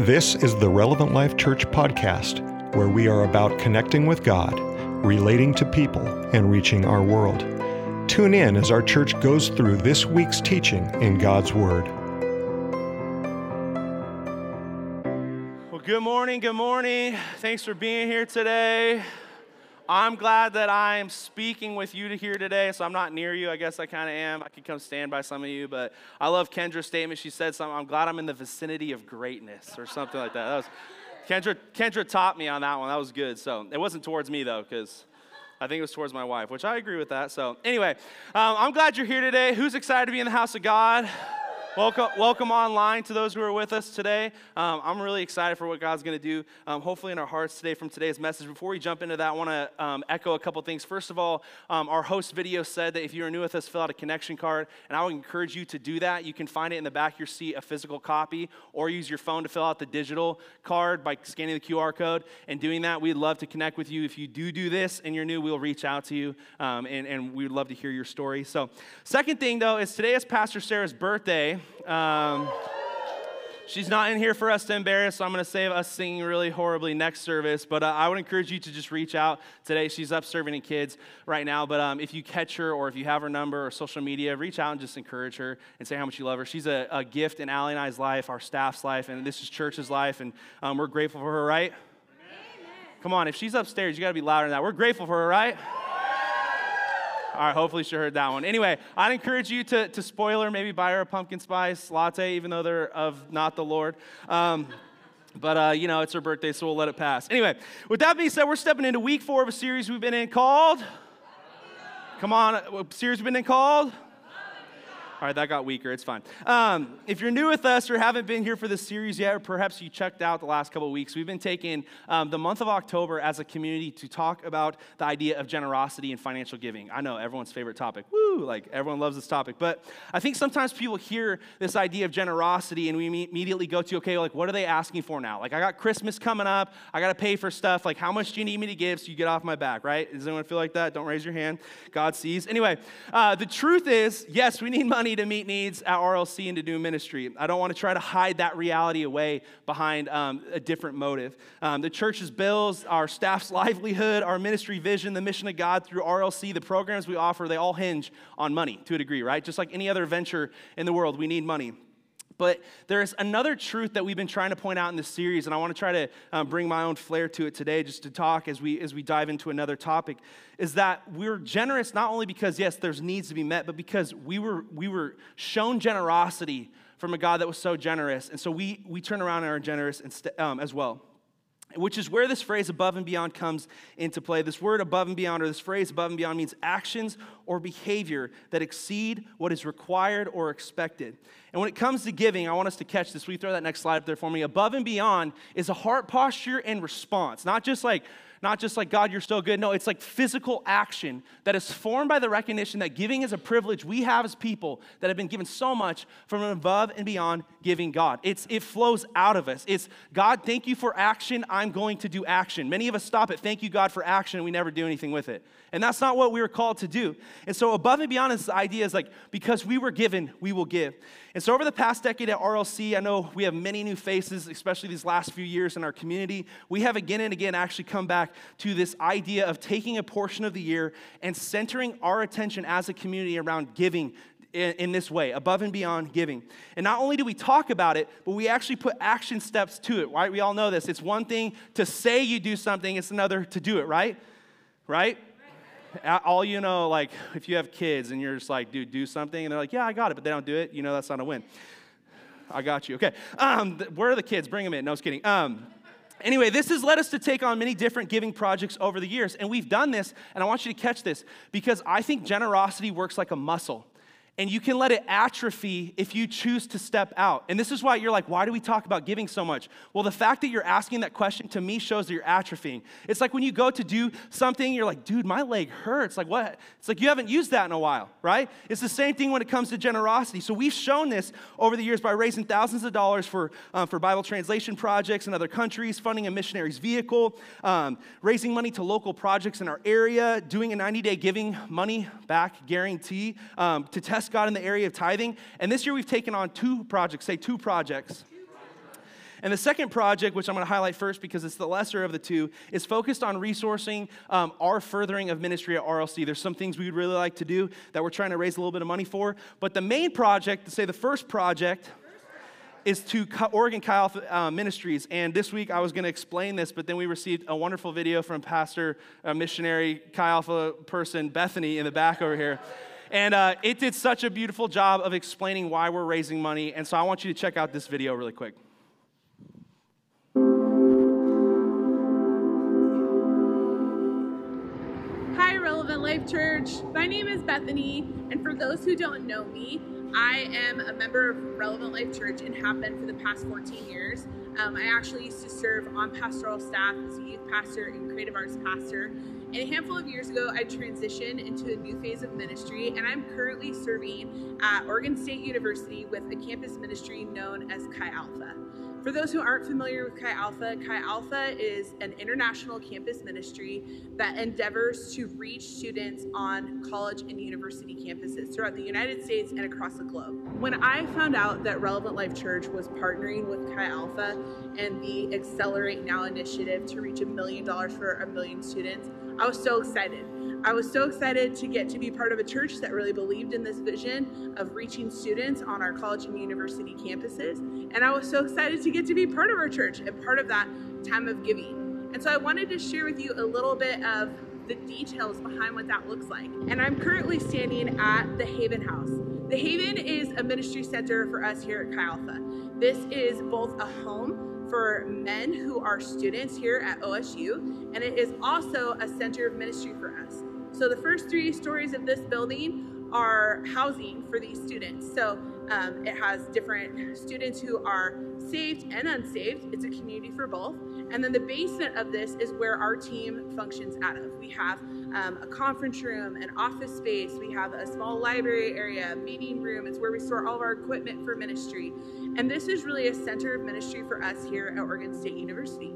This is the Relevant Life Church podcast, where we are about connecting with God, relating to people, and reaching our world. Tune in as our church goes through this week's teaching in God's Word. Well, good morning, good morning. Thanks for being here today. I'm glad that I am speaking with you to here today. So I'm not near you. I guess I kind of am. I could come stand by some of you, but I love Kendra's statement. She said something. I'm glad I'm in the vicinity of greatness or something like that. That was Kendra. Kendra taught me on that one. That was good. So it wasn't towards me though, because. I think it was towards my wife, which I agree with that. So, anyway, um, I'm glad you're here today. Who's excited to be in the house of God? Welcome, welcome online to those who are with us today. Um, I'm really excited for what God's going to do, um, hopefully, in our hearts today from today's message. Before we jump into that, I want to um, echo a couple things. First of all, um, our host video said that if you're new with us, fill out a connection card, and I would encourage you to do that. You can find it in the back of your seat, a physical copy, or use your phone to fill out the digital card by scanning the QR code and doing that. We'd love to connect with you. If you do do this and you're new, we'll reach out to you, um, and, and we would love to hear your story. So, second thing, though, is today is Pastor Sarah's birthday. Um, she's not in here for us to embarrass, so I'm going to save us singing really horribly next service. But uh, I would encourage you to just reach out today. She's up serving in kids right now. But um, if you catch her or if you have her number or social media, reach out and just encourage her and say how much you love her. She's a, a gift in Allie and I's life, our staff's life, and this is church's life. And um, we're grateful for her, right? Amen. Come on, if she's upstairs, you got to be louder than that. We're grateful for her, right? All right, hopefully she heard that one. Anyway, I'd encourage you to, to spoil her, maybe buy her a pumpkin spice latte, even though they're of not the Lord. Um, but, uh, you know, it's her birthday, so we'll let it pass. Anyway, with that being said, we're stepping into week four of a series we've been in called. Come on, series we've been in called? All right, that got weaker. It's fine. Um, if you're new with us or haven't been here for this series yet, or perhaps you checked out the last couple weeks, we've been taking um, the month of October as a community to talk about the idea of generosity and financial giving. I know everyone's favorite topic. Woo! Like everyone loves this topic. But I think sometimes people hear this idea of generosity and we immediately go to, okay, like what are they asking for now? Like I got Christmas coming up. I got to pay for stuff. Like how much do you need me to give so you get off my back, right? Does anyone feel like that? Don't raise your hand. God sees. Anyway, uh, the truth is, yes, we need money money to meet needs at RLC and to do ministry. I don't want to try to hide that reality away behind um, a different motive. Um, the church's bills, our staff's livelihood, our ministry vision, the mission of God through RLC, the programs we offer, they all hinge on money to a degree, right? Just like any other venture in the world, we need money. But there's another truth that we've been trying to point out in this series, and I want to try to um, bring my own flair to it today, just to talk as we as we dive into another topic, is that we're generous not only because yes, there's needs to be met, but because we were we were shown generosity from a God that was so generous, and so we we turn around and are generous um, as well which is where this phrase above and beyond comes into play. This word above and beyond, or this phrase above and beyond, means actions or behavior that exceed what is required or expected. And when it comes to giving, I want us to catch this. You throw that next slide up there for me? Above and beyond is a heart posture and response, not just like not just like, God, you're so good. No, it's like physical action that is formed by the recognition that giving is a privilege we have as people that have been given so much from above and beyond giving God. It's, it flows out of us. It's, God, thank you for action. I'm going to do action. Many of us stop at thank you, God, for action, and we never do anything with it. And that's not what we were called to do. And so, above and beyond, this idea is like, because we were given, we will give. And so, over the past decade at RLC, I know we have many new faces, especially these last few years in our community. We have again and again actually come back to this idea of taking a portion of the year and centering our attention as a community around giving in, this way, above and beyond giving. And not only do we talk about it, but we actually put action steps to it, right? We all know this. It's one thing to say you do something, it's another to do it, right? Right? All you know, like if you have kids and you're just like, dude, do something, and they're like, yeah, I got it, but they don't do it, you know that's not a win. I got you. Okay. Um, where are the kids? Bring them in. No, I was kidding. Um, anyway, this has led us to take on many different giving projects over the years. And we've done this, and I want you to catch this because I think generosity works like a muscle and you can let it atrophy if you choose to step out. And this is why you're like, why do we talk about giving so much? Well, the fact that you're asking that question to me shows that you're atrophying. It's like when you go to do something, you're like, dude, my leg hurts. Like, what? It's like you haven't used that in a while, right? It's the same thing when it comes to generosity. So we've shown this over the years by raising thousands of dollars for, um, for Bible translation projects in other countries, funding a missionary's vehicle, um, raising money to local projects in our area, doing a 90 day giving money back guarantee um, to test God in the area of tithing. And this year we've taken on two projects, say two projects. And the second project, which I'm going to highlight first because it's the lesser of the two, is focused on resourcing um, our furthering of ministry at RLC. There's some things we would really like to do that we're trying to raise a little bit of money for. But the main project, to say the first project, is to Oregon Alpha uh, Ministries. And this week I was going to explain this, but then we received a wonderful video from Pastor, uh, missionary Chi Alpha person Bethany in the back over here. And uh, it did such a beautiful job of explaining why we're raising money. And so I want you to check out this video really quick. Hi, Relevant Life Church. My name is Bethany, and for those who don't know me, I am a member of Relevant Life Church and have been for the past 14 years. Um, I actually used to serve on pastoral staff as a youth pastor and creative arts pastor. And a handful of years ago, I transitioned into a new phase of ministry, and I'm currently serving at Oregon State University with a campus ministry known as Chi Alpha. For those who aren't familiar with Chi Alpha, Chi Alpha is an international campus ministry that endeavors to reach students on college and university campuses throughout the United States and across the globe. When I found out that Relevant Life Church was partnering with Chi Alpha and the Accelerate Now initiative to reach a million dollars for a million students, I was so excited. I was so excited to get to be part of a church that really believed in this vision of reaching students on our college and university campuses. And I was so excited to get to be part of our church and part of that time of giving. And so I wanted to share with you a little bit of the details behind what that looks like. And I'm currently standing at the Haven House. The Haven is a ministry center for us here at Chi Alpha. This is both a home for men who are students here at OSU, and it is also a center of ministry for us. So the first three stories of this building are housing for these students. So um, it has different students who are saved and unsaved. It's a community for both. And then the basement of this is where our team functions out of. We have um, a conference room, an office space, we have a small library area, meeting room. It's where we store all of our equipment for ministry. And this is really a center of ministry for us here at Oregon State University.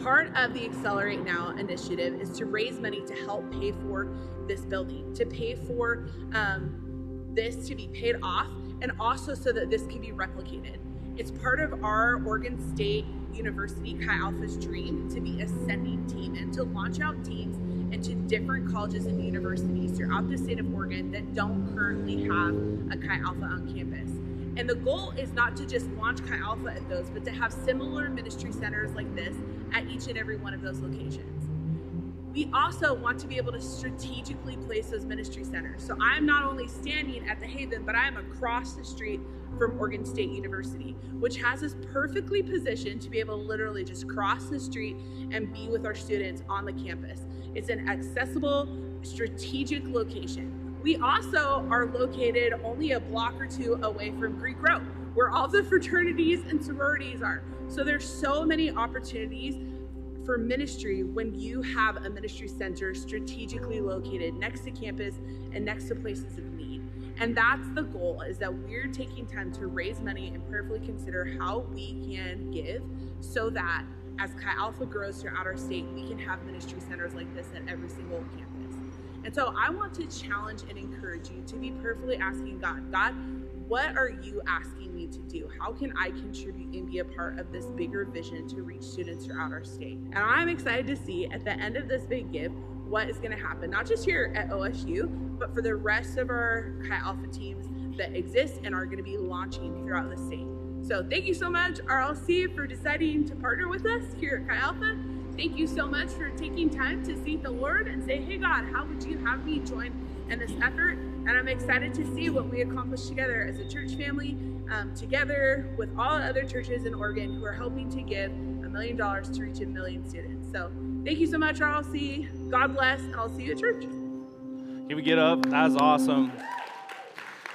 Part of the Accelerate Now initiative is to raise money to help pay for this building, to pay for um, this to be paid off, and also so that this can be replicated. It's part of our Oregon State University Chi Alpha's dream to be a sending team and to launch out teams into different colleges and universities throughout the state of Oregon that don't currently have a Chi Alpha on campus. And the goal is not to just launch Chi Alpha at those, but to have similar ministry centers like this at each and every one of those locations. We also want to be able to strategically place those ministry centers. So I'm not only standing at the Haven, but I'm across the street from Oregon State University, which has us perfectly positioned to be able to literally just cross the street and be with our students on the campus. It's an accessible, strategic location. We also are located only a block or two away from Greek Row, where all the fraternities and sororities are. So there's so many opportunities for ministry when you have a ministry center strategically located next to campus and next to places of need. And that's the goal is that we're taking time to raise money and prayerfully consider how we can give so that as Chi Alpha grows throughout our state, we can have ministry centers like this at every single campus. And so I want to challenge and encourage you to be prayerfully asking God, God, what are you asking me to do? How can I contribute and be a part of this bigger vision to reach students throughout our state? And I'm excited to see at the end of this big give what is going to happen, not just here at OSU, but for the rest of our Chi Alpha teams that exist and are going to be launching throughout the state. So thank you so much, RLC, for deciding to partner with us here at Chi Alpha. Thank you so much for taking time to seek the Lord and say, hey, God, how would you have me join in this effort? And I'm excited to see what we accomplish together as a church family, um, together with all other churches in Oregon who are helping to give a million dollars to reach a million students. So thank you so much, RLC. God bless, and I'll see you at church. Can we get up? That's awesome.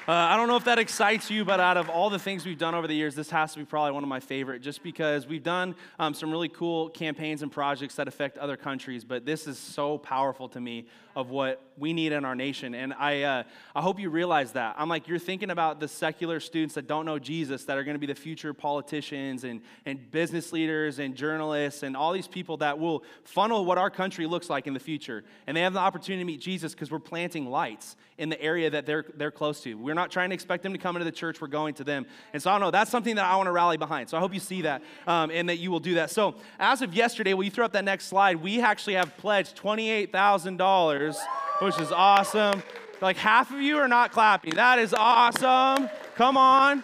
Uh, I don't know if that excites you, but out of all the things we've done over the years, this has to be probably one of my favorite just because we've done um, some really cool campaigns and projects that affect other countries, but this is so powerful to me of what we need in our nation. And I, uh, I hope you realize that. I'm like, you're thinking about the secular students that don't know Jesus that are going to be the future politicians and, and business leaders and journalists and all these people that will funnel what our country looks like in the future. And they have the opportunity to meet Jesus because we're planting lights in the area that they're, they're close to. We're not trying to expect them to come into the church. We're going to them. And so I don't know. That's something that I want to rally behind. So I hope you see that um, and that you will do that. So as of yesterday, will you throw up that next slide? We actually have pledged $28,000, which is awesome. Like half of you are not clapping. That is awesome. Come on.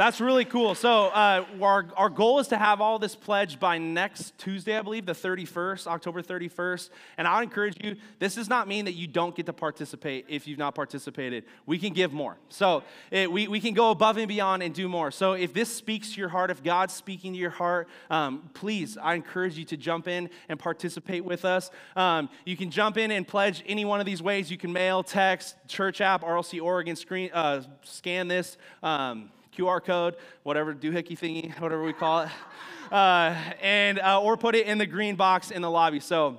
That's really cool. So, uh, our, our goal is to have all this pledged by next Tuesday, I believe, the 31st, October 31st. And I would encourage you, this does not mean that you don't get to participate if you've not participated. We can give more. So, it, we, we can go above and beyond and do more. So, if this speaks to your heart, if God's speaking to your heart, um, please, I encourage you to jump in and participate with us. Um, you can jump in and pledge any one of these ways. You can mail, text, church app, RLC Oregon, screen, uh, scan this. Um, QR code, whatever doohickey thingy, whatever we call it, uh, and uh, or put it in the green box in the lobby. So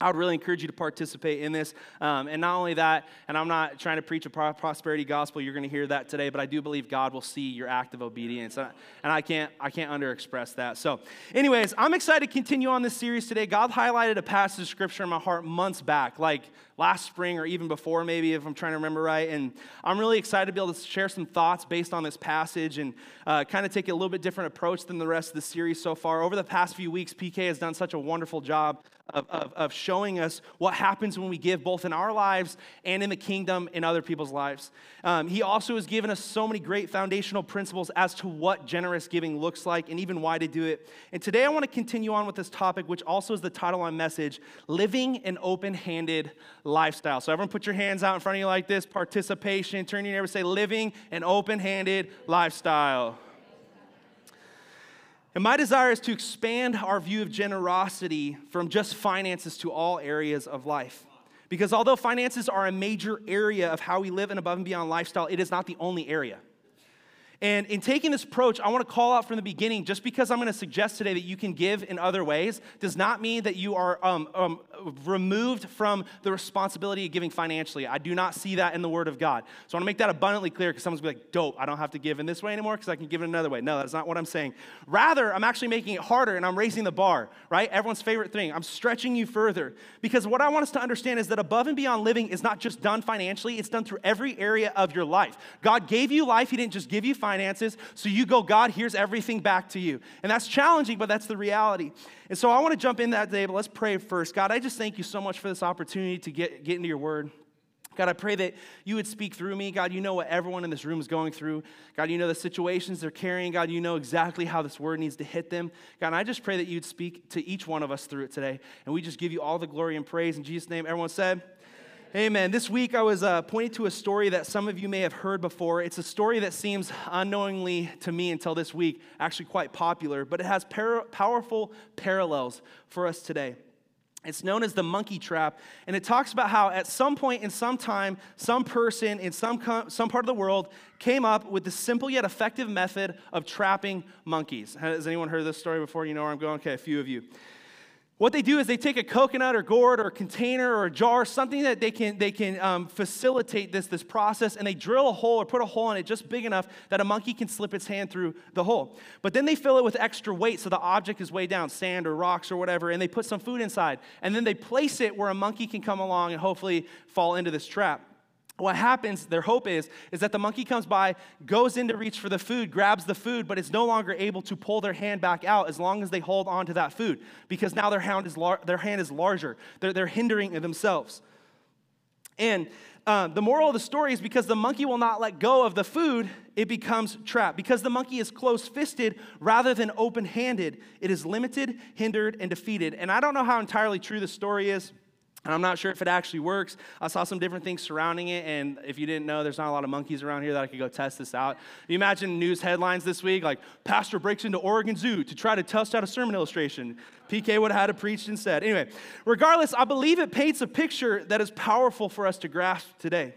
I would really encourage you to participate in this. Um, and not only that, and I'm not trying to preach a prosperity gospel, you're going to hear that today, but I do believe God will see your act of obedience. And I can't, I can't underexpress that. So, anyways, I'm excited to continue on this series today. God highlighted a passage of scripture in my heart months back, like last spring or even before, maybe, if I'm trying to remember right. And I'm really excited to be able to share some thoughts based on this passage and uh, kind of take a little bit different approach than the rest of the series so far. Over the past few weeks, PK has done such a wonderful job of, of, of, showing us what happens when we give both in our lives and in the kingdom in other people's lives. Um, he also has given us so many great foundational principles as to what generous giving looks like and even why to do it. And today I want to continue on with this topic, which also is the title on message Living an Open Handed Lifestyle. So everyone put your hands out in front of you like this participation. Turn your neighbor say, Living an Open Handed Lifestyle. And my desire is to expand our view of generosity from just finances to all areas of life. Because although finances are a major area of how we live an above and beyond lifestyle, it is not the only area. And in taking this approach, I want to call out from the beginning just because I'm going to suggest today that you can give in other ways does not mean that you are um, um, removed from the responsibility of giving financially. I do not see that in the Word of God. So I want to make that abundantly clear because someone's going to be like, dope, I don't have to give in this way anymore because I can give in another way. No, that's not what I'm saying. Rather, I'm actually making it harder and I'm raising the bar, right? Everyone's favorite thing. I'm stretching you further because what I want us to understand is that above and beyond living is not just done financially, it's done through every area of your life. God gave you life, He didn't just give you finances finances. So you go, God, here's everything back to you. And that's challenging, but that's the reality. And so I want to jump in that day, but let's pray first. God, I just thank you so much for this opportunity to get, get into your word. God, I pray that you would speak through me. God, you know what everyone in this room is going through. God, you know the situations they're carrying. God, you know exactly how this word needs to hit them. God, I just pray that you'd speak to each one of us through it today. And we just give you all the glory and praise. In Jesus' name, everyone said, Amen. This week I was uh, pointing to a story that some of you may have heard before. It's a story that seems unknowingly to me until this week actually quite popular, but it has par- powerful parallels for us today. It's known as the monkey trap, and it talks about how at some point in some time, some person in some, com- some part of the world came up with the simple yet effective method of trapping monkeys. Has anyone heard this story before? You know where I'm going? Okay, a few of you. What they do is they take a coconut or gourd or container or a jar, something that they can, they can um, facilitate this, this process, and they drill a hole or put a hole in it just big enough that a monkey can slip its hand through the hole. But then they fill it with extra weight so the object is way down, sand or rocks or whatever, and they put some food inside. And then they place it where a monkey can come along and hopefully fall into this trap what happens, their hope is, is that the monkey comes by, goes in to reach for the food, grabs the food, but is no longer able to pull their hand back out as long as they hold on to that food because now their hand is, lar- their hand is larger. They're, they're hindering themselves. And uh, the moral of the story is because the monkey will not let go of the food, it becomes trapped. Because the monkey is close fisted rather than open handed, it is limited, hindered, and defeated. And I don't know how entirely true the story is. And I'm not sure if it actually works. I saw some different things surrounding it, and if you didn't know, there's not a lot of monkeys around here that I could go test this out. You imagine news headlines this week like, Pastor breaks into Oregon Zoo to try to test out a sermon illustration. PK would have had to preach instead. Anyway, regardless, I believe it paints a picture that is powerful for us to grasp today.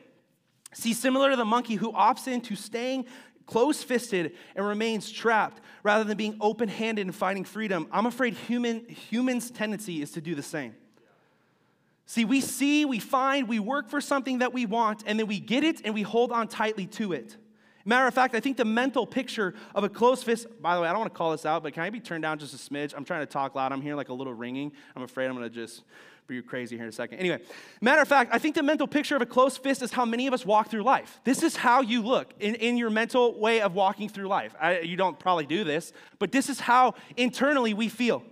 See, similar to the monkey who opts into staying close fisted and remains trapped rather than being open handed and finding freedom, I'm afraid human, humans' tendency is to do the same. See, we see, we find, we work for something that we want, and then we get it and we hold on tightly to it. Matter of fact, I think the mental picture of a closed fist, by the way, I don't want to call this out, but can I be turned down just a smidge? I'm trying to talk loud. I'm hearing like a little ringing. I'm afraid I'm going to just be crazy here in a second. Anyway, matter of fact, I think the mental picture of a closed fist is how many of us walk through life. This is how you look in, in your mental way of walking through life. I, you don't probably do this, but this is how internally we feel.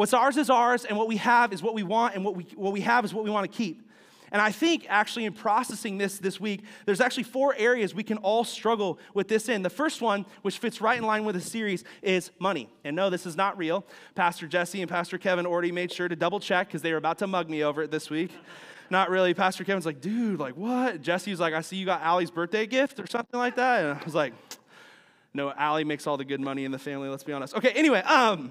What's ours is ours, and what we have is what we want, and what we, what we have is what we want to keep. And I think actually in processing this this week, there's actually four areas we can all struggle with this in. The first one, which fits right in line with the series, is money. And no, this is not real. Pastor Jesse and Pastor Kevin already made sure to double check because they were about to mug me over it this week. Not really. Pastor Kevin's like, dude, like what? Jesse's like, I see you got Allie's birthday gift or something like that. And I was like, no, Allie makes all the good money in the family, let's be honest. Okay, anyway, um,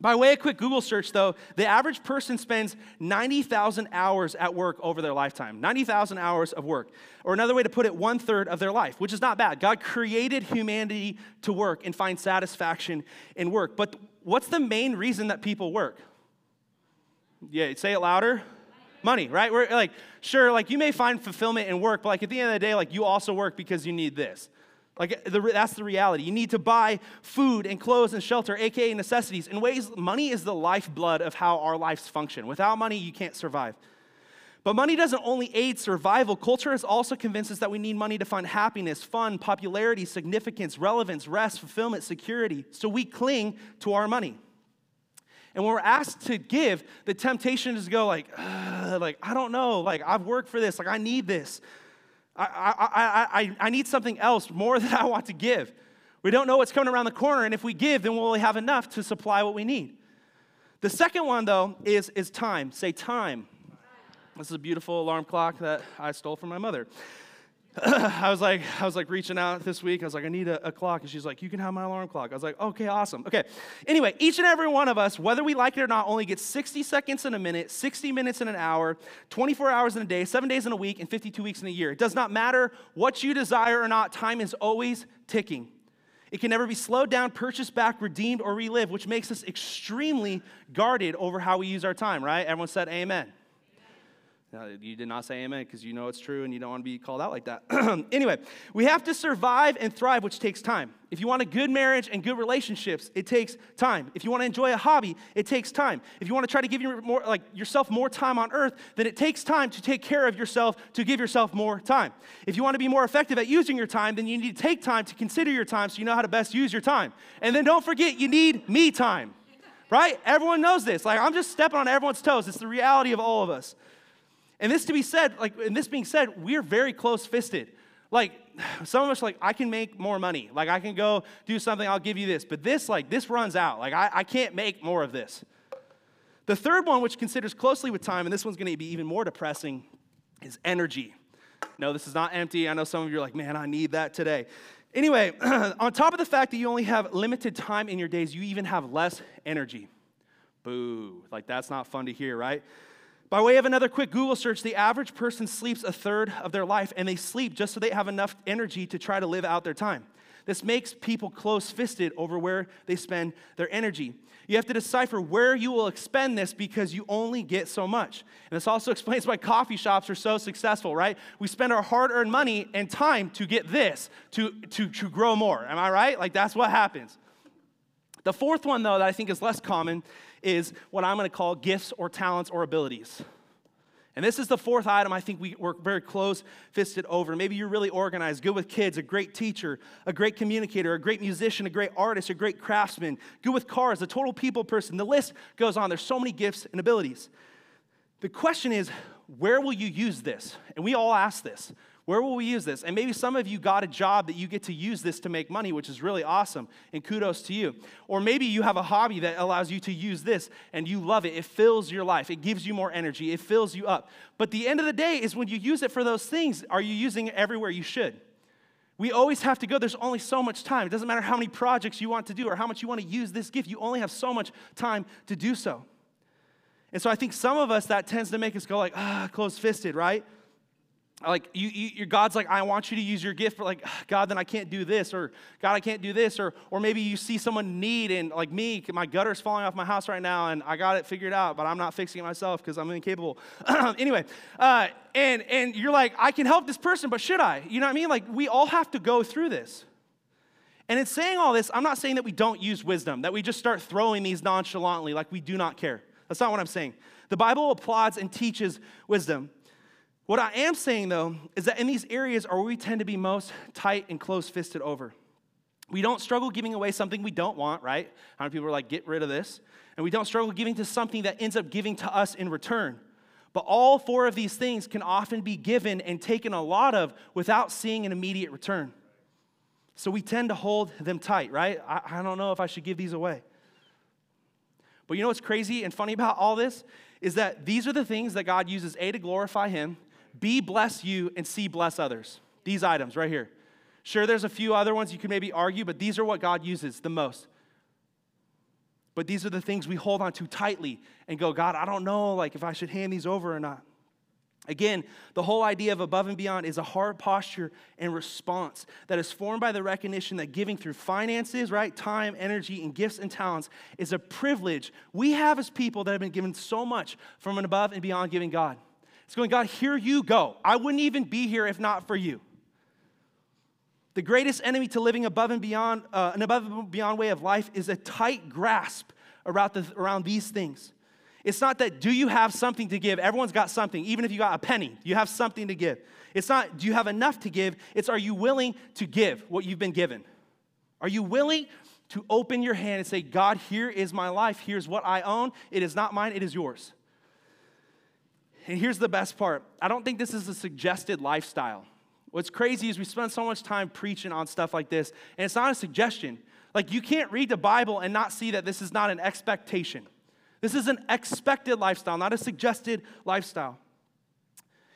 by way of quick Google search, though, the average person spends 90,000 hours at work over their lifetime. 90,000 hours of work. Or another way to put it, one third of their life, which is not bad. God created humanity to work and find satisfaction in work. But what's the main reason that people work? Yeah, say it louder. Money, right? We're like, sure, like you may find fulfillment in work, but like at the end of the day, like you also work because you need this. Like, the, that's the reality. You need to buy food and clothes and shelter, aka necessities. In ways, money is the lifeblood of how our lives function. Without money, you can't survive. But money doesn't only aid survival, culture has also convinced us that we need money to find happiness, fun, popularity, significance, relevance, rest, fulfillment, security. So we cling to our money. And when we're asked to give, the temptation is to go like, like I don't know, like I've worked for this, like I need this. I, I, I, I need something else more than I want to give. We don't know what's coming around the corner, and if we give, then we'll have enough to supply what we need. The second one, though, is, is time. Say time. This is a beautiful alarm clock that I stole from my mother. I was like, I was like reaching out this week. I was like, I need a, a, clock, and she's like, you can have my alarm clock. I was like, okay, awesome. Okay. Anyway, each and every one of us, whether we like it or not, only gets 60 seconds in a minute, 60 minutes in an hour, 24 hours in a day, seven days in a week, and 52 weeks in a year. It does not matter what you desire or not. Time is always ticking. It can never be slowed down, purchased back, redeemed, or relived, which makes us extremely guarded over how we use our time. Right? Everyone said, Amen. Now, you did not say amen because you know it's true and you don't want to be called out like that. anyway, we have to survive and thrive, which takes time. If you want a good marriage and good relationships, it takes time. If you want to enjoy a hobby, it takes time. If you want to try to give your more, like yourself more time on earth, then it takes time to take care of yourself, to give yourself more time. If you want to be more effective at using your time, then you need to take time to consider your time so you know how to best use your time. And then don't forget, you need me time, right? Everyone knows this. Like, I'm just stepping on everyone's toes. It's the reality of all of us. And this to be said, like, and this being said, we're very close fisted. Like, some of us, like, I can make more money. Like, I can go do something, I'll give you this. But this, like, this runs out. Like, I, I can't make more of this. The third one, which considers closely with time, and this one's gonna be even more depressing, is energy. No, this is not empty. I know some of you are like, man, I need that today. Anyway, on top of the fact that you only have limited time in your days, you even have less energy. Boo. Like, that's not fun to hear, right? By way of another quick Google search, the average person sleeps a third of their life, and they sleep just so they have enough energy to try to live out their time. This makes people close fisted over where they spend their energy. You have to decipher where you will expend this because you only get so much. And this also explains why coffee shops are so successful, right? We spend our hard earned money and time to get this, to, to, to grow more. Am I right? Like, that's what happens. The fourth one, though, that I think is less common is what I'm going to call gifts or talents or abilities. And this is the fourth item I think we work very close fisted over. Maybe you're really organized, good with kids, a great teacher, a great communicator, a great musician, a great artist, a great craftsman, good with cars, a total people person. The list goes on. There's so many gifts and abilities. The question is, where will you use this? And we all ask this. Where will we use this? And maybe some of you got a job that you get to use this to make money, which is really awesome, and kudos to you. Or maybe you have a hobby that allows you to use this and you love it. It fills your life, it gives you more energy, it fills you up. But the end of the day is when you use it for those things, are you using it everywhere you should? We always have to go. There's only so much time. It doesn't matter how many projects you want to do or how much you want to use this gift. You only have so much time to do so. And so I think some of us, that tends to make us go like, ah, close fisted, right? Like you, you, your god's like i want you to use your gift like god then i can't do this or god i can't do this or or maybe you see someone need and like me my gutter's falling off my house right now and i got it figured out but i'm not fixing it myself because i'm incapable. Anyway uh, and and you're like i can help this person but should i? You know what i mean? Like we all have to go through this. And in saying all this i'm not saying that we don't use wisdom that we just start throwing these nonchalantly like we do not care. That's not what i'm saying. The Bible applauds and teaches wisdom. What I am saying, though, is that in these areas are where we tend to be most tight and close fisted over. We don't struggle giving away something we don't want, right? How many people are like, get rid of this? And we don't struggle giving to something that ends up giving to us in return. But all four of these things can often be given and taken a lot of without seeing an immediate return. So we tend to hold them tight, right? I, I don't know if I should give these away. But you know what's crazy and funny about all this? Is that these are the things that God uses A, to glorify Him, B, bless you, and C, bless others. These items right here. Sure, there's a few other ones you could maybe argue, but these are what God uses the most. But these are the things we hold on to tightly and go, God, I don't know like if I should hand these over or not. Again, the whole idea of above and beyond is a heart posture and response that is formed by the recognition that giving through finances, right, time, energy, and gifts and talents is a privilege we have as people that have been given so much from an above and beyond giving God. It's going, God, here you go. I wouldn't even be here if not for you. The greatest enemy to living above and beyond, uh, an above and beyond way of life is a tight grasp around, the, around these things. It's not that do you have something to give? Everyone's got something. Even if you got a penny, you have something to give. It's not do you have enough to give? It's are you willing to give what you've been given? Are you willing to open your hand and say, God, here is my life. Here's what I own. It is not mine, it is yours. And here's the best part I don't think this is a suggested lifestyle. What's crazy is we spend so much time preaching on stuff like this, and it's not a suggestion. Like, you can't read the Bible and not see that this is not an expectation. This is an expected lifestyle, not a suggested lifestyle.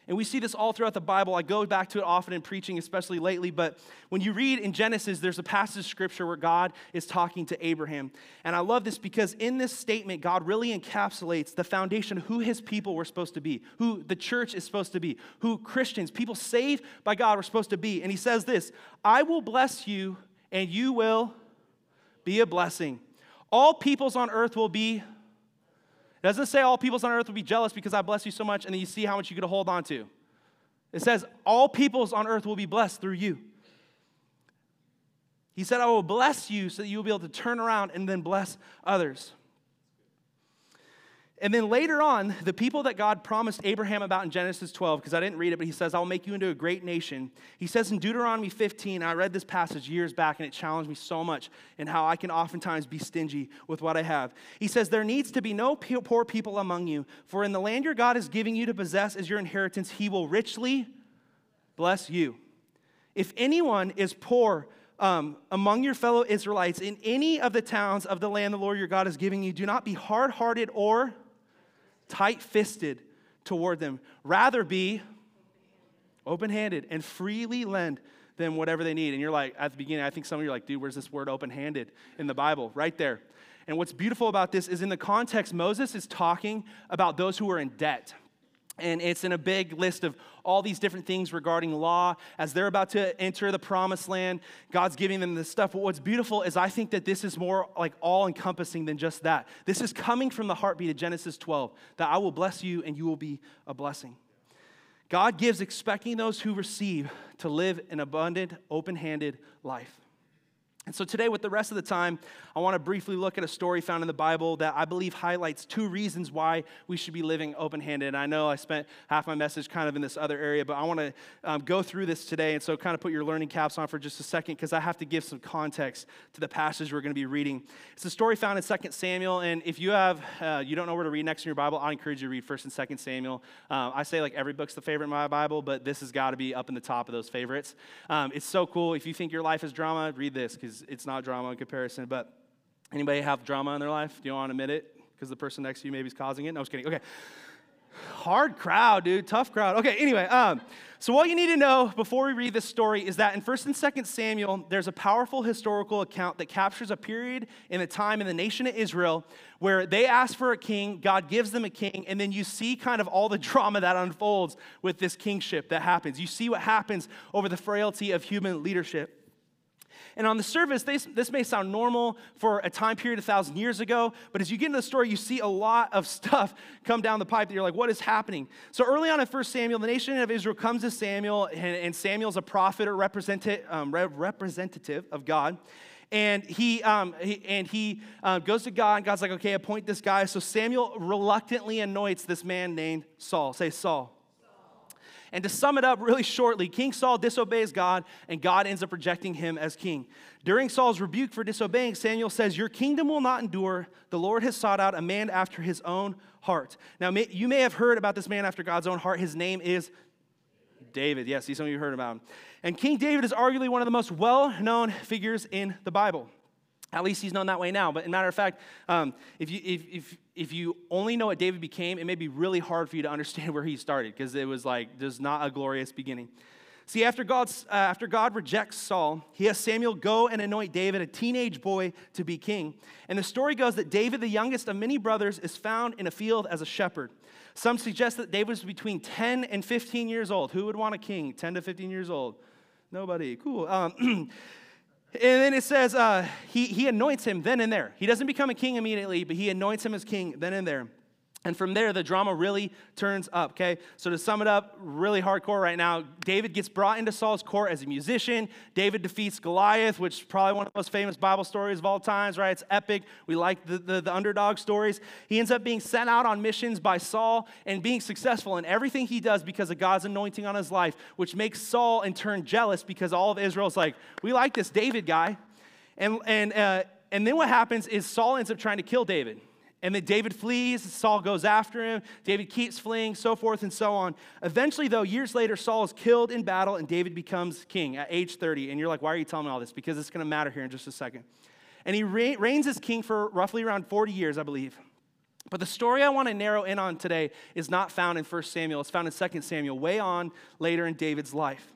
And we see this all throughout the Bible. I go back to it often in preaching, especially lately. But when you read in Genesis, there's a passage of scripture where God is talking to Abraham. And I love this because in this statement, God really encapsulates the foundation who his people were supposed to be, who the church is supposed to be, who Christians, people saved by God, were supposed to be. And he says this I will bless you, and you will be a blessing. All peoples on earth will be doesn't say all peoples on earth will be jealous because I bless you so much, and then you see how much you to hold on to. It says all peoples on earth will be blessed through you. He said, I will bless you so that you will be able to turn around and then bless others. And then later on, the people that God promised Abraham about in Genesis 12, because I didn't read it, but he says, I will make you into a great nation. He says in Deuteronomy 15, I read this passage years back and it challenged me so much in how I can oftentimes be stingy with what I have. He says, There needs to be no poor people among you, for in the land your God is giving you to possess as your inheritance, he will richly bless you. If anyone is poor, um, among your fellow Israelites in any of the towns of the land the Lord your God is giving you, do not be hard hearted or tight fisted toward them. Rather be open handed and freely lend them whatever they need. And you're like, at the beginning, I think some of you are like, dude, where's this word open handed in the Bible? Right there. And what's beautiful about this is in the context, Moses is talking about those who are in debt. And it's in a big list of all these different things regarding law. As they're about to enter the promised land, God's giving them this stuff. But what's beautiful is I think that this is more like all encompassing than just that. This is coming from the heartbeat of Genesis 12 that I will bless you and you will be a blessing. God gives expecting those who receive to live an abundant, open handed life. And so today, with the rest of the time, I want to briefly look at a story found in the Bible that I believe highlights two reasons why we should be living open handed. And I know I spent half my message kind of in this other area, but I want to um, go through this today. And so, kind of put your learning caps on for just a second because I have to give some context to the passage we're going to be reading. It's a story found in 2 Samuel. And if you have, uh, you don't know where to read next in your Bible, I encourage you to read 1st and 2nd Samuel. Um, I say like every book's the favorite in my Bible, but this has got to be up in the top of those favorites. Um, it's so cool. If you think your life is drama, read this because it's not drama in comparison. But anybody have drama in their life? Do you want to admit it? Because the person next to you maybe is causing it? No, I was kidding. Okay. Hard crowd, dude. Tough crowd. Okay, anyway, um, so what you need to know before we read this story is that in 1st and 2nd Samuel, there's a powerful historical account that captures a period in the time in the nation of Israel where they ask for a king, God gives them a king, and then you see kind of all the drama that unfolds with this kingship that happens. You see what happens over the frailty of human leadership. And on the surface, this, may sound normal for a time period a thousand years ago, but as you get into the story, you see a lot of stuff come down the pipe that you're like, what is happening? So early on in 1 Samuel, the nation of Israel comes to Samuel, and, and Samuel's a prophet or representative, um, representative of God. and he, um, he and he uh, goes to God, and God's like, okay, appoint this guy. So Samuel reluctantly anoints this man named Saul. Say Saul. And to sum it up really shortly, King Saul disobeys God, and God ends up rejecting him as king. During Saul's rebuke for disobeying, Samuel says, Your kingdom will not endure. The Lord has sought out a man after his own heart. Now, you may have heard about this man after God's own heart. His name is David. Yes, see, some of you heard about him. And King David is arguably one of the most well known figures in the Bible. At least he's known that way now. But in matter of fact, um, if, you, if, if, if you only know what David became, it may be really hard for you to understand where he started because it was like, there's not a glorious beginning. See, after, God's, uh, after God rejects Saul, he has Samuel go and anoint David, a teenage boy, to be king. And the story goes that David, the youngest of many brothers, is found in a field as a shepherd. Some suggest that David was between 10 and 15 years old. Who would want a king 10 to 15 years old? Nobody. Cool. Um, And then it says uh, he, he anoints him then and there. He doesn't become a king immediately, but he anoints him as king then and there. And from there, the drama really turns up, okay? So to sum it up, really hardcore right now, David gets brought into Saul's court as a musician. David defeats Goliath, which is probably one of the most famous Bible stories of all times, right? It's epic. We like the, the, the underdog stories. He ends up being sent out on missions by Saul and being successful in everything he does because of God's anointing on his life, which makes Saul in turn jealous because all of Israel's like, we like this David guy. And, and, uh, and then what happens is Saul ends up trying to kill David. And then David flees, Saul goes after him, David keeps fleeing, so forth and so on. Eventually, though, years later, Saul is killed in battle and David becomes king at age 30. And you're like, why are you telling me all this? Because it's going to matter here in just a second. And he reigns as king for roughly around 40 years, I believe. But the story I want to narrow in on today is not found in 1 Samuel, it's found in 2 Samuel, way on later in David's life.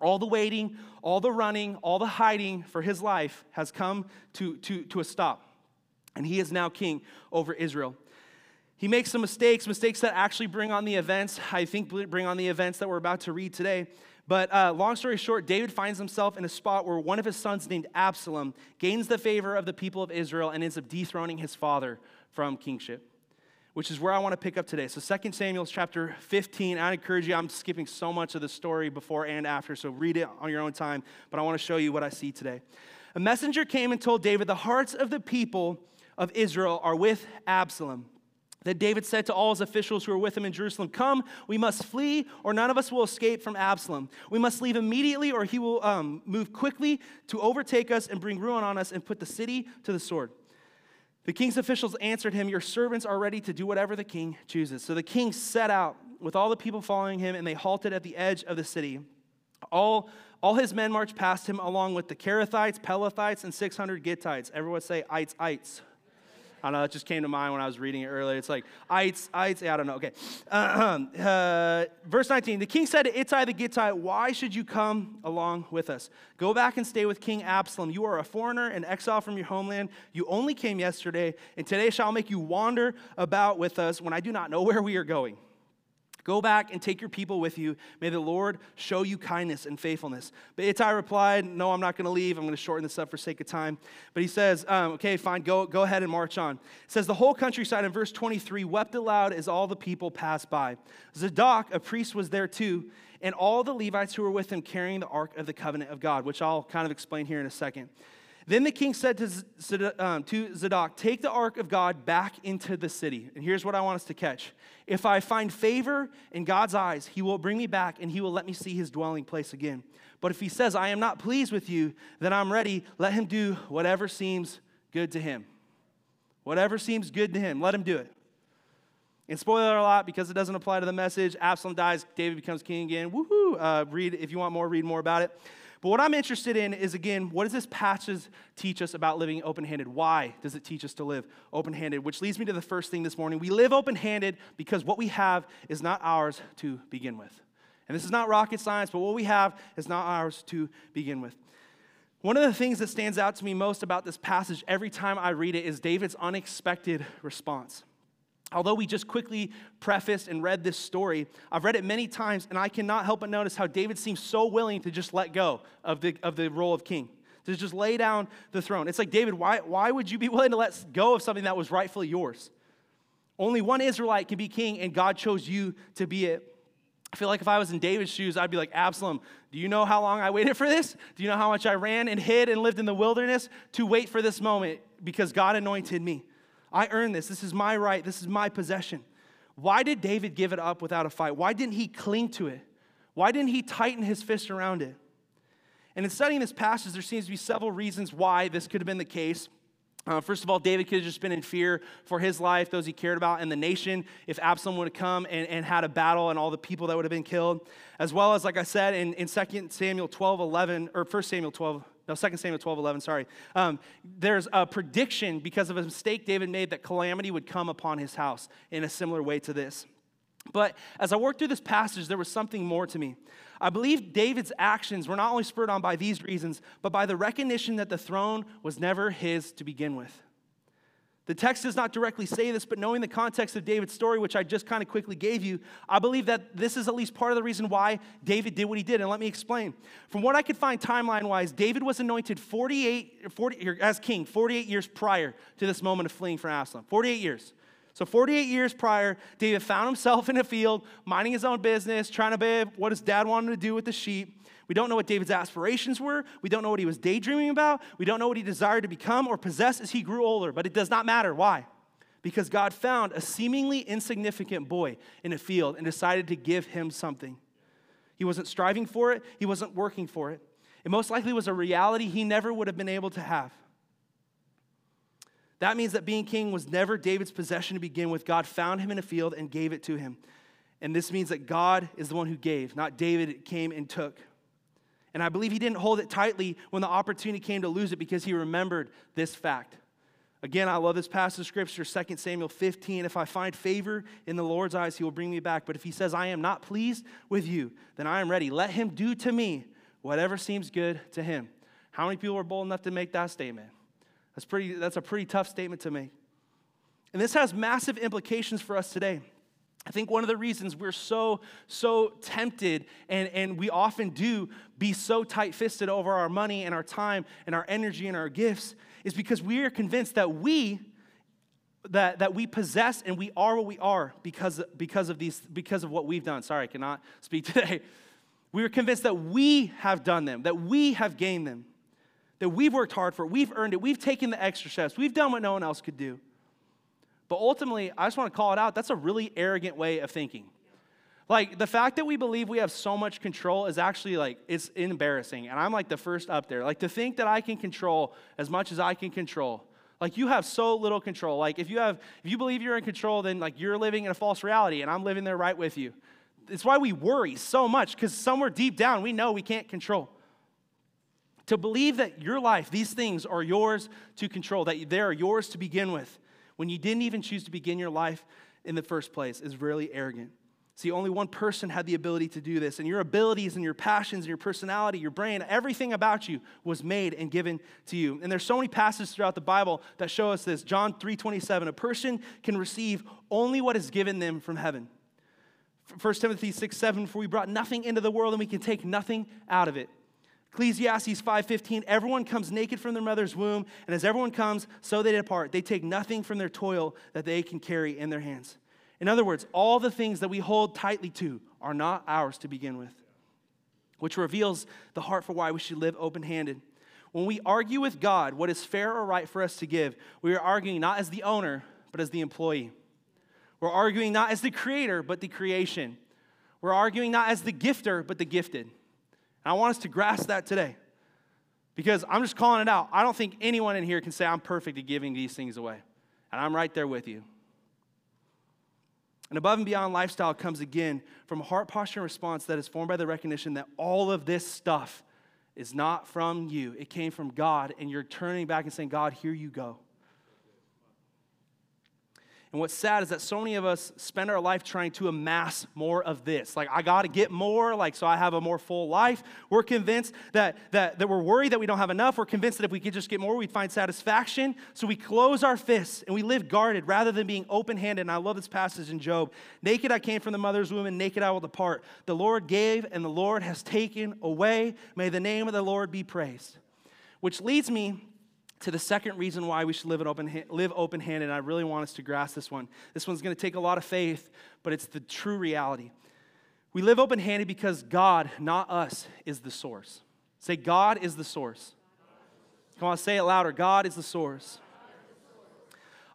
All the waiting, all the running, all the hiding for his life has come to, to, to a stop and he is now king over Israel. He makes some mistakes, mistakes that actually bring on the events, I think, bring on the events that we're about to read today. But uh, long story short, David finds himself in a spot where one of his sons, named Absalom, gains the favor of the people of Israel and ends up dethroning his father from kingship, which is where I want to pick up today. So 2 Samuel chapter 15. I encourage you, I'm skipping so much of the story before and after, so read it on your own time. But I want to show you what I see today. A messenger came and told David, The hearts of the people of Israel are with Absalom. Then David said to all his officials who were with him in Jerusalem, Come, we must flee, or none of us will escape from Absalom. We must leave immediately, or he will um, move quickly to overtake us and bring ruin on us and put the city to the sword. The king's officials answered him, Your servants are ready to do whatever the king chooses. So the king set out with all the people following him, and they halted at the edge of the city. All, all his men marched past him, along with the Kerethites, Pelethites, and 600 Gittites. Everyone say, Ites, Ites. I don't know, it just came to mind when I was reading it earlier. It's like, ites, ites, I don't know. Okay. Uh, verse 19 The king said to Ittai the Gittite, Why should you come along with us? Go back and stay with King Absalom. You are a foreigner and exile from your homeland. You only came yesterday, and today shall make you wander about with us when I do not know where we are going. Go back and take your people with you. May the Lord show you kindness and faithfulness. But Ittai replied, No, I'm not going to leave. I'm going to shorten this up for sake of time. But he says, um, Okay, fine, go, go ahead and march on. It says, The whole countryside in verse 23 wept aloud as all the people passed by. Zadok, a priest, was there too, and all the Levites who were with him carrying the ark of the covenant of God, which I'll kind of explain here in a second. Then the king said to, um, to Zadok, Take the ark of God back into the city. And here's what I want us to catch. If I find favor in God's eyes, he will bring me back and he will let me see his dwelling place again. But if he says, I am not pleased with you, then I'm ready. Let him do whatever seems good to him. Whatever seems good to him, let him do it. And spoiler a lot because it doesn't apply to the message. Absalom dies, David becomes king again. Woohoo! Uh, read if you want more, read more about it. But what I'm interested in is again, what does this passage teach us about living open handed? Why does it teach us to live open handed? Which leads me to the first thing this morning. We live open handed because what we have is not ours to begin with. And this is not rocket science, but what we have is not ours to begin with. One of the things that stands out to me most about this passage every time I read it is David's unexpected response. Although we just quickly prefaced and read this story, I've read it many times, and I cannot help but notice how David seems so willing to just let go of the, of the role of king, to just lay down the throne. It's like, David, why, why would you be willing to let go of something that was rightfully yours? Only one Israelite can be king, and God chose you to be it. I feel like if I was in David's shoes, I'd be like, Absalom, do you know how long I waited for this? Do you know how much I ran and hid and lived in the wilderness to wait for this moment because God anointed me? I earned this. This is my right. This is my possession. Why did David give it up without a fight? Why didn't he cling to it? Why didn't he tighten his fist around it? And in studying this passage, there seems to be several reasons why this could have been the case. Uh, first of all, David could have just been in fear for his life, those he cared about, and the nation if Absalom would have come and, and had a battle and all the people that would have been killed. As well as, like I said, in, in 2 Samuel 12 11, or 1 Samuel 12, no, 2 Samuel 12 11, sorry. Um, there's a prediction because of a mistake David made that calamity would come upon his house in a similar way to this. But as I worked through this passage, there was something more to me. I believe David's actions were not only spurred on by these reasons, but by the recognition that the throne was never his to begin with. The text does not directly say this, but knowing the context of David's story, which I just kind of quickly gave you, I believe that this is at least part of the reason why David did what he did. And let me explain. From what I could find timeline wise, David was anointed 48, 40, as king 48 years prior to this moment of fleeing from Absalom. 48 years. So, 48 years prior, David found himself in a field, minding his own business, trying to be what his dad wanted to do with the sheep. We don't know what David's aspirations were. We don't know what he was daydreaming about. We don't know what he desired to become or possess as he grew older, but it does not matter. Why? Because God found a seemingly insignificant boy in a field and decided to give him something. He wasn't striving for it, he wasn't working for it. It most likely was a reality he never would have been able to have. That means that being king was never David's possession to begin with. God found him in a field and gave it to him. And this means that God is the one who gave, not David came and took. And I believe he didn't hold it tightly when the opportunity came to lose it because he remembered this fact. Again, I love this passage of scripture, 2 Samuel 15. If I find favor in the Lord's eyes, he will bring me back. But if he says, I am not pleased with you, then I am ready. Let him do to me whatever seems good to him. How many people are bold enough to make that statement? That's, pretty, that's a pretty tough statement to make. And this has massive implications for us today. I think one of the reasons we're so, so tempted and, and we often do be so tight fisted over our money and our time and our energy and our gifts is because we are convinced that we that, that we possess and we are what we are because, because of these because of what we've done. Sorry, I cannot speak today. We are convinced that we have done them, that we have gained them that we've worked hard for, it, we've earned it, we've taken the extra steps, we've done what no one else could do. But ultimately, I just want to call it out that's a really arrogant way of thinking. Like the fact that we believe we have so much control is actually like it's embarrassing. And I'm like the first up there. Like to think that I can control as much as I can control. Like you have so little control. Like if you have if you believe you're in control, then like you're living in a false reality and I'm living there right with you. It's why we worry so much because somewhere deep down we know we can't control. To believe that your life, these things are yours to control, that they are yours to begin with, when you didn't even choose to begin your life in the first place, is really arrogant. See, only one person had the ability to do this, and your abilities and your passions and your personality, your brain, everything about you was made and given to you. And there's so many passages throughout the Bible that show us this. John 3:27, a person can receive only what is given them from heaven. 1 Timothy 6, 7, for we brought nothing into the world and we can take nothing out of it. Ecclesiastes 5:15 Everyone comes naked from their mother's womb and as everyone comes so they depart they take nothing from their toil that they can carry in their hands. In other words, all the things that we hold tightly to are not ours to begin with. Which reveals the heart for why we should live open-handed. When we argue with God what is fair or right for us to give, we are arguing not as the owner but as the employee. We're arguing not as the creator but the creation. We're arguing not as the gifter but the gifted. And I want us to grasp that today because I'm just calling it out. I don't think anyone in here can say I'm perfect at giving these things away. And I'm right there with you. And above and beyond lifestyle comes again from a heart posture and response that is formed by the recognition that all of this stuff is not from you. It came from God, and you're turning back and saying, God, here you go. And what's sad is that so many of us spend our life trying to amass more of this. Like, I got to get more, like, so I have a more full life. We're convinced that, that, that we're worried that we don't have enough. We're convinced that if we could just get more, we'd find satisfaction. So we close our fists and we live guarded rather than being open handed. And I love this passage in Job Naked I came from the mother's womb, and naked I will depart. The Lord gave, and the Lord has taken away. May the name of the Lord be praised. Which leads me to the second reason why we should live, open, live open-handed, and I really want us to grasp this one. This one's going to take a lot of faith, but it's the true reality. We live open handed because God, not us, is the source. Say, God is the source. Come on, say it louder. God is the source.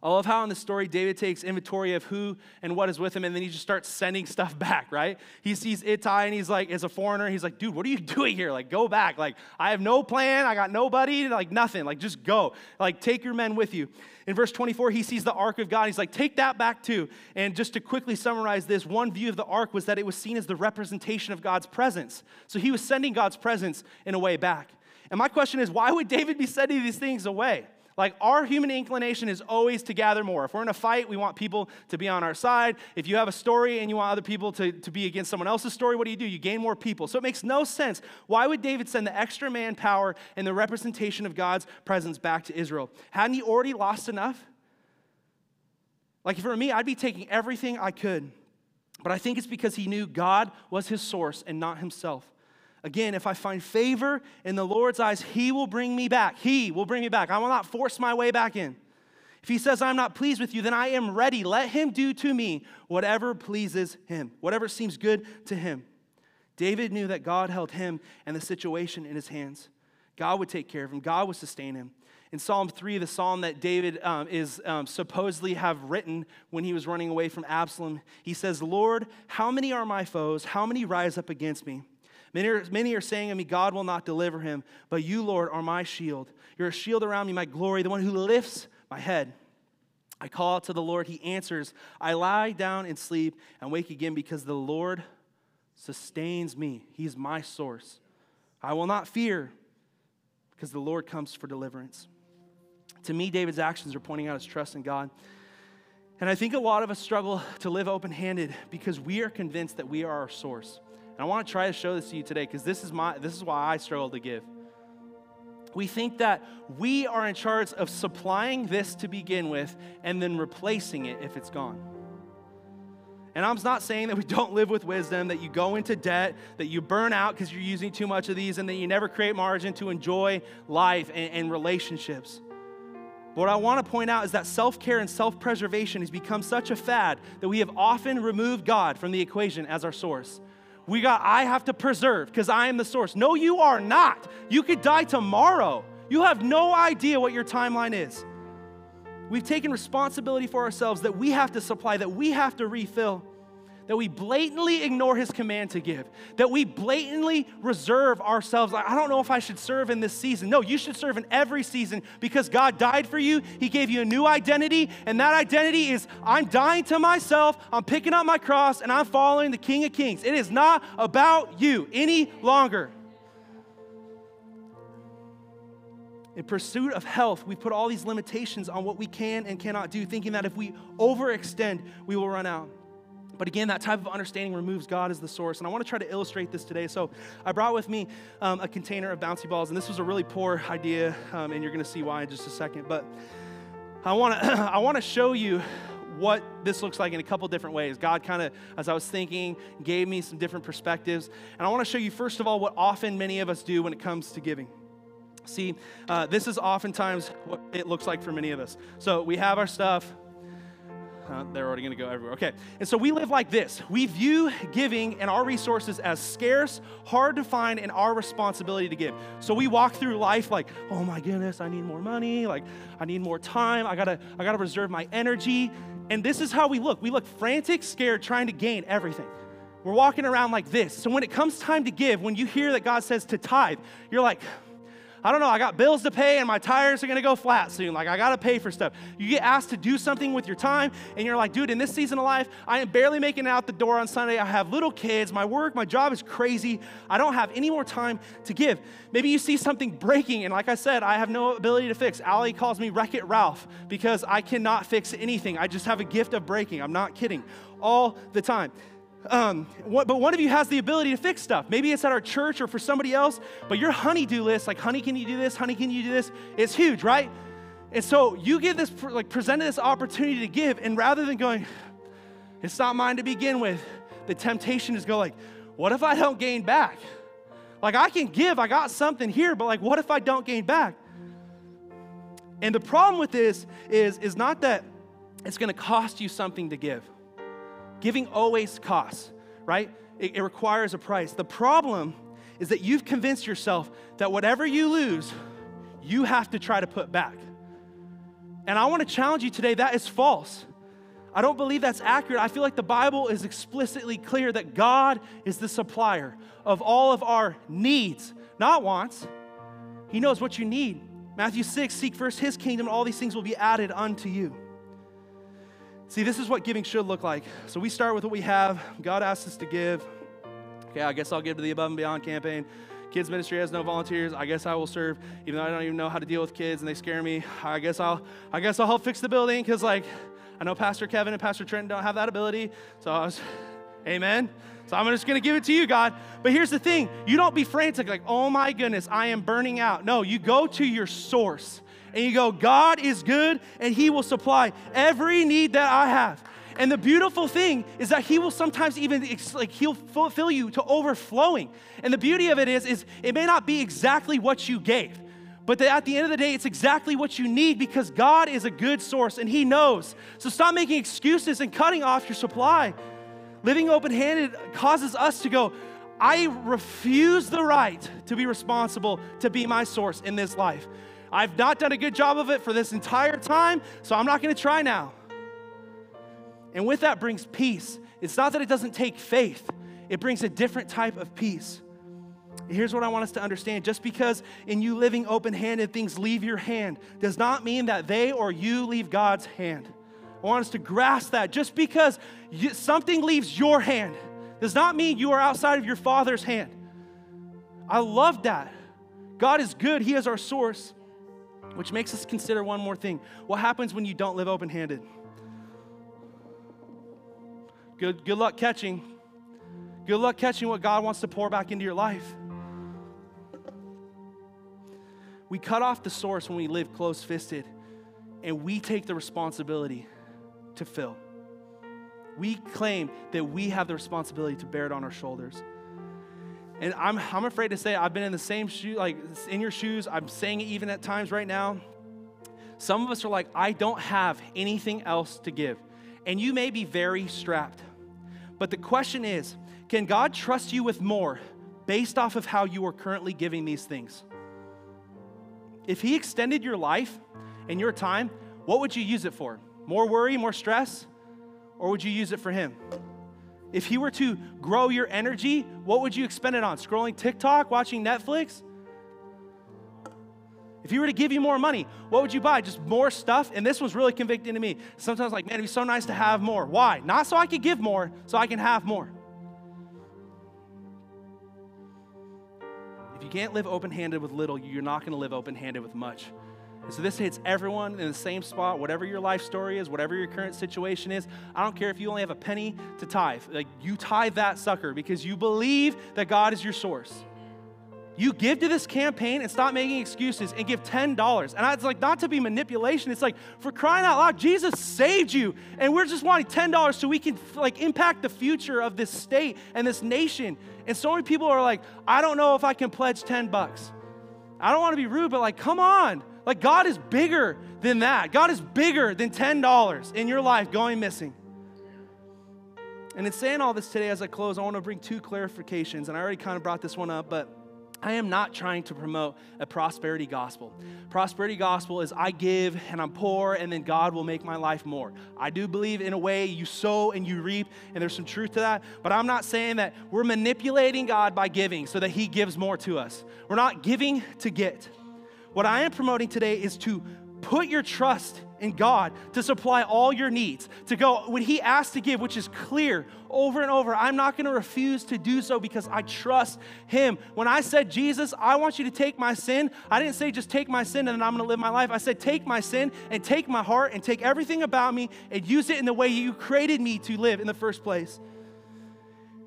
I love how in the story David takes inventory of who and what is with him, and then he just starts sending stuff back, right? He sees Ittai and he's like, as a foreigner, he's like, dude, what are you doing here? Like, go back. Like, I have no plan. I got nobody. Like, nothing. Like, just go. Like, take your men with you. In verse 24, he sees the ark of God. He's like, take that back too. And just to quickly summarize this, one view of the ark was that it was seen as the representation of God's presence. So he was sending God's presence in a way back. And my question is, why would David be sending these things away? Like our human inclination is always to gather more. If we're in a fight, we want people to be on our side. If you have a story and you want other people to, to be against someone else's story, what do you do? You gain more people. So it makes no sense. Why would David send the extra manpower and the representation of God's presence back to Israel? Hadn't he already lost enough? Like for me, I'd be taking everything I could. But I think it's because he knew God was his source and not himself. Again, if I find favor in the Lord's eyes, He will bring me back. He will bring me back. I will not force my way back in. If He says, I'm not pleased with you, then I am ready. Let Him do to me whatever pleases Him, whatever seems good to Him. David knew that God held him and the situation in His hands. God would take care of him, God would sustain him. In Psalm 3, the psalm that David um, is um, supposedly have written when he was running away from Absalom, he says, Lord, how many are my foes? How many rise up against me? Many are, many are saying to me, God will not deliver him, but you, Lord, are my shield. You're a shield around me, my glory, the one who lifts my head. I call out to the Lord, he answers. I lie down and sleep and wake again because the Lord sustains me. He's my source. I will not fear because the Lord comes for deliverance. To me, David's actions are pointing out his trust in God. And I think a lot of us struggle to live open handed because we are convinced that we are our source. And I want to try to show this to you today because this is my this is why I struggle to give. We think that we are in charge of supplying this to begin with and then replacing it if it's gone. And I'm not saying that we don't live with wisdom, that you go into debt, that you burn out because you're using too much of these, and that you never create margin to enjoy life and, and relationships. But what I want to point out is that self care and self preservation has become such a fad that we have often removed God from the equation as our source. We got, I have to preserve because I am the source. No, you are not. You could die tomorrow. You have no idea what your timeline is. We've taken responsibility for ourselves that we have to supply, that we have to refill that we blatantly ignore his command to give, that we blatantly reserve ourselves. I don't know if I should serve in this season. No, you should serve in every season because God died for you. He gave you a new identity, and that identity is I'm dying to myself, I'm picking up my cross, and I'm following the King of Kings. It is not about you any longer. In pursuit of health, we put all these limitations on what we can and cannot do, thinking that if we overextend, we will run out. But again, that type of understanding removes God as the source. And I want to try to illustrate this today. So I brought with me um, a container of bouncy balls, and this was a really poor idea, um, and you're going to see why in just a second. But I want to I want to show you what this looks like in a couple different ways. God kind of, as I was thinking, gave me some different perspectives. And I want to show you, first of all, what often many of us do when it comes to giving. See, uh, this is oftentimes what it looks like for many of us. So we have our stuff, they're already going to go everywhere. Okay. And so we live like this we view giving and our resources as scarce, hard to find, and our responsibility to give. So we walk through life like, oh my goodness, I need more money. Like, I need more time. I got to I gotta reserve my energy. And this is how we look. We look frantic, scared, trying to gain everything. We're walking around like this. So when it comes time to give, when you hear that God says to tithe, you're like, I don't know, I got bills to pay and my tires are gonna go flat soon. Like, I gotta pay for stuff. You get asked to do something with your time, and you're like, dude, in this season of life, I am barely making out the door on Sunday. I have little kids, my work, my job is crazy. I don't have any more time to give. Maybe you see something breaking, and like I said, I have no ability to fix. Allie calls me Wreck It Ralph because I cannot fix anything. I just have a gift of breaking. I'm not kidding. All the time. Um, what, but one of you has the ability to fix stuff. Maybe it's at our church or for somebody else, but your honey-do list, like, honey, can you do this? Honey, can you do this? It's huge, right? And so you get this, like, presented this opportunity to give, and rather than going, it's not mine to begin with, the temptation is go like, what if I don't gain back? Like, I can give, I got something here, but like, what if I don't gain back? And the problem with this is, is not that it's gonna cost you something to give. Giving always costs, right? It, it requires a price. The problem is that you've convinced yourself that whatever you lose, you have to try to put back. And I want to challenge you today that is false. I don't believe that's accurate. I feel like the Bible is explicitly clear that God is the supplier of all of our needs, not wants. He knows what you need. Matthew 6 Seek first his kingdom, and all these things will be added unto you. See, this is what giving should look like. So we start with what we have. God asks us to give. Okay, I guess I'll give to the Above and Beyond campaign. Kids ministry has no volunteers. I guess I will serve, even though I don't even know how to deal with kids and they scare me. I guess I'll, I guess I'll help fix the building because, like, I know Pastor Kevin and Pastor Trent don't have that ability. So I was, Amen. So I'm just going to give it to you, God. But here's the thing you don't be frantic, like, oh my goodness, I am burning out. No, you go to your source and you go, God is good and He will supply every need that I have. And the beautiful thing is that he will sometimes even like he'll fill you to overflowing. And the beauty of it is is it may not be exactly what you gave. But at the end of the day, it's exactly what you need because God is a good source and He knows. So stop making excuses and cutting off your supply. Living open handed causes us to go, I refuse the right to be responsible to be my source in this life. I've not done a good job of it for this entire time, so I'm not going to try now. And with that brings peace. It's not that it doesn't take faith, it brings a different type of peace. Here's what I want us to understand just because in you living open handed things leave your hand does not mean that they or you leave God's hand. I want us to grasp that. Just because you, something leaves your hand does not mean you are outside of your Father's hand. I love that. God is good, He is our source, which makes us consider one more thing. What happens when you don't live open handed? Good, good luck catching. Good luck catching what God wants to pour back into your life. We cut off the source when we live close fisted, and we take the responsibility to fill. We claim that we have the responsibility to bear it on our shoulders. And I'm, I'm afraid to say I've been in the same shoe, like in your shoes. I'm saying it even at times right now. Some of us are like, I don't have anything else to give. And you may be very strapped. But the question is, can God trust you with more based off of how you are currently giving these things? If He extended your life and your time, what would you use it for? More worry, more stress? Or would you use it for Him? If He were to grow your energy, what would you expend it on? Scrolling TikTok, watching Netflix? If He were to give you more money, what would you buy? Just more stuff? And this was really convicting to me. Sometimes, like, man, it'd be so nice to have more. Why? Not so I could give more, so I can have more. If you can't live open handed with little, you're not going to live open handed with much. And so this hits everyone in the same spot, whatever your life story is, whatever your current situation is. I don't care if you only have a penny to tithe. Like you tithe that sucker because you believe that God is your source. You give to this campaign and stop making excuses and give $10. And it's like not to be manipulation. It's like for crying out loud, Jesus saved you. And we're just wanting $10 so we can like impact the future of this state and this nation. And so many people are like, I don't know if I can pledge 10 bucks. I don't want to be rude, but like, come on. Like, God is bigger than that. God is bigger than $10 in your life going missing. And in saying all this today as I close, I want to bring two clarifications. And I already kind of brought this one up, but I am not trying to promote a prosperity gospel. Prosperity gospel is I give and I'm poor and then God will make my life more. I do believe in a way you sow and you reap and there's some truth to that, but I'm not saying that we're manipulating God by giving so that he gives more to us. We're not giving to get. What I am promoting today is to put your trust in God to supply all your needs. To go, when He asks to give, which is clear over and over, I'm not going to refuse to do so because I trust Him. When I said, Jesus, I want you to take my sin, I didn't say just take my sin and then I'm going to live my life. I said, take my sin and take my heart and take everything about me and use it in the way you created me to live in the first place.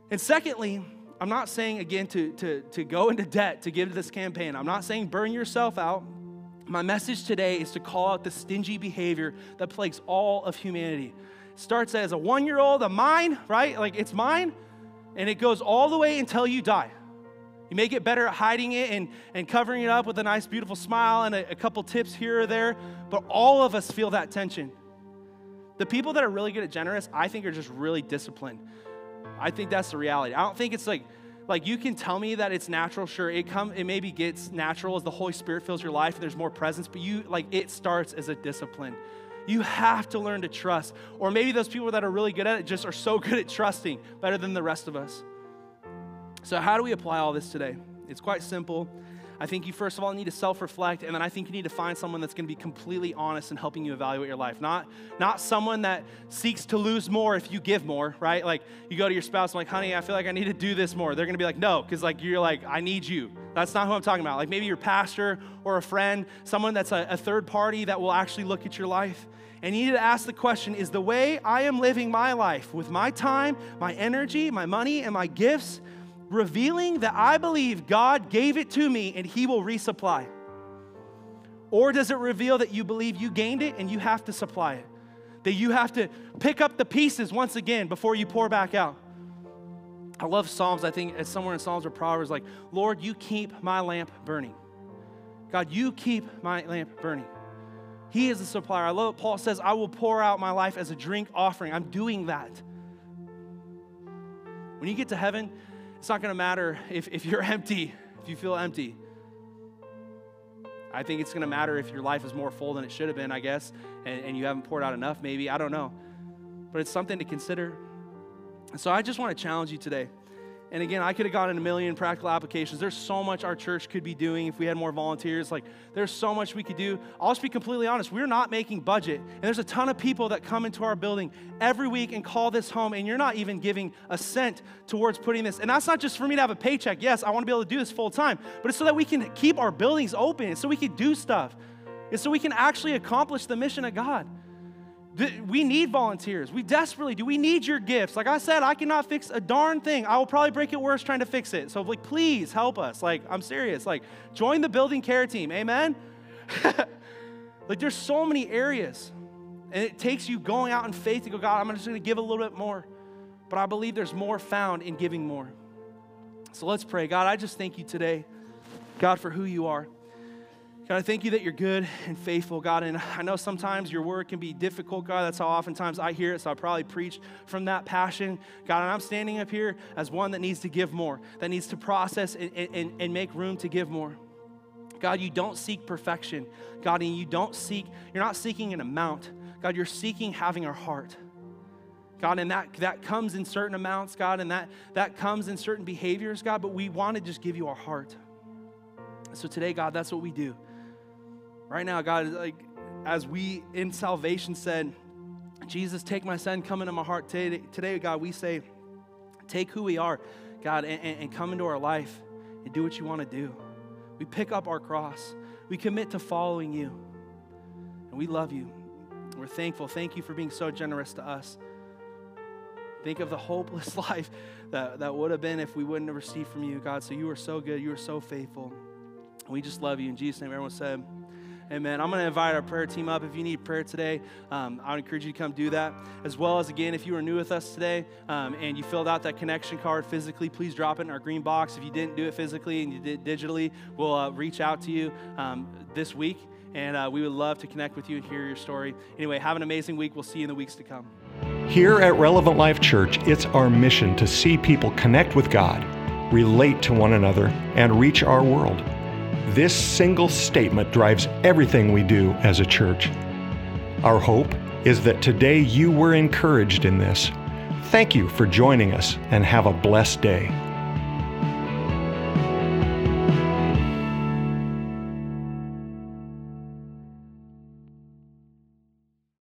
And secondly, I'm not saying again to, to, to go into debt to give to this campaign. I'm not saying burn yourself out. My message today is to call out the stingy behavior that plagues all of humanity. It starts as a one year old, a mine, right? Like it's mine, and it goes all the way until you die. You may get better at hiding it and, and covering it up with a nice, beautiful smile and a, a couple tips here or there, but all of us feel that tension. The people that are really good at generous, I think, are just really disciplined. I think that's the reality. I don't think it's like, like you can tell me that it's natural sure it come it maybe gets natural as the holy spirit fills your life and there's more presence but you like it starts as a discipline. You have to learn to trust or maybe those people that are really good at it just are so good at trusting better than the rest of us. So how do we apply all this today? It's quite simple I think you first of all need to self-reflect, and then I think you need to find someone that's going to be completely honest in helping you evaluate your life. Not, not someone that seeks to lose more if you give more, right? Like you go to your spouse, I'm like, honey, I feel like I need to do this more. They're going to be like, no, because like you're like, I need you. That's not who I'm talking about. Like maybe your pastor or a friend, someone that's a, a third party that will actually look at your life. And you need to ask the question is the way I am living my life with my time, my energy, my money, and my gifts revealing that I believe God gave it to me and He will resupply? Or does it reveal that you believe you gained it and you have to supply it? That you have to pick up the pieces once again before you pour back out? I love Psalms. I think it's somewhere in Psalms or Proverbs like, Lord, you keep my lamp burning. God, you keep my lamp burning. He is the supplier. I love what Paul says, I will pour out my life as a drink offering. I'm doing that. When you get to heaven, it's not going to matter if, if you're empty, if you feel empty. I think it's going to matter if your life is more full than it should have been, I guess, and, and you haven't poured out enough, maybe. I don't know. But it's something to consider. So I just want to challenge you today. And again, I could have gotten a million practical applications. There's so much our church could be doing if we had more volunteers. Like, there's so much we could do. I'll just be completely honest. We're not making budget. And there's a ton of people that come into our building every week and call this home, and you're not even giving a cent towards putting this. And that's not just for me to have a paycheck. Yes, I want to be able to do this full time, but it's so that we can keep our buildings open, so we can do stuff. It's so we can actually accomplish the mission of God. We need volunteers. We desperately do. We need your gifts. Like I said, I cannot fix a darn thing. I will probably break it worse trying to fix it. So, like, please help us. Like, I'm serious. Like, join the building care team. Amen? like, there's so many areas. And it takes you going out in faith to go, God, I'm just going to give a little bit more. But I believe there's more found in giving more. So let's pray. God, I just thank you today, God, for who you are. God, I thank you that you're good and faithful, God. And I know sometimes your word can be difficult, God. That's how oftentimes I hear it. So I probably preach from that passion, God. And I'm standing up here as one that needs to give more, that needs to process and, and, and make room to give more. God, you don't seek perfection. God, and you don't seek, you're not seeking an amount. God, you're seeking having our heart. God, and that, that comes in certain amounts, God, and that, that comes in certain behaviors, God, but we want to just give you our heart. So today, God, that's what we do. Right now, God, like as we in salvation said, Jesus, take my son, come into my heart today. Today, God, we say, take who we are, God, and, and come into our life and do what you want to do. We pick up our cross. We commit to following you. And we love you. We're thankful. Thank you for being so generous to us. Think of the hopeless life that, that would have been if we wouldn't have received from you, God. So you are so good. You are so faithful. We just love you. In Jesus' name, everyone said, Amen. I'm going to invite our prayer team up. If you need prayer today, um, I would encourage you to come do that. As well as, again, if you are new with us today um, and you filled out that connection card physically, please drop it in our green box. If you didn't do it physically and you did digitally, we'll uh, reach out to you um, this week. And uh, we would love to connect with you and hear your story. Anyway, have an amazing week. We'll see you in the weeks to come. Here at Relevant Life Church, it's our mission to see people connect with God, relate to one another, and reach our world. This single statement drives everything we do as a church. Our hope is that today you were encouraged in this. Thank you for joining us and have a blessed day.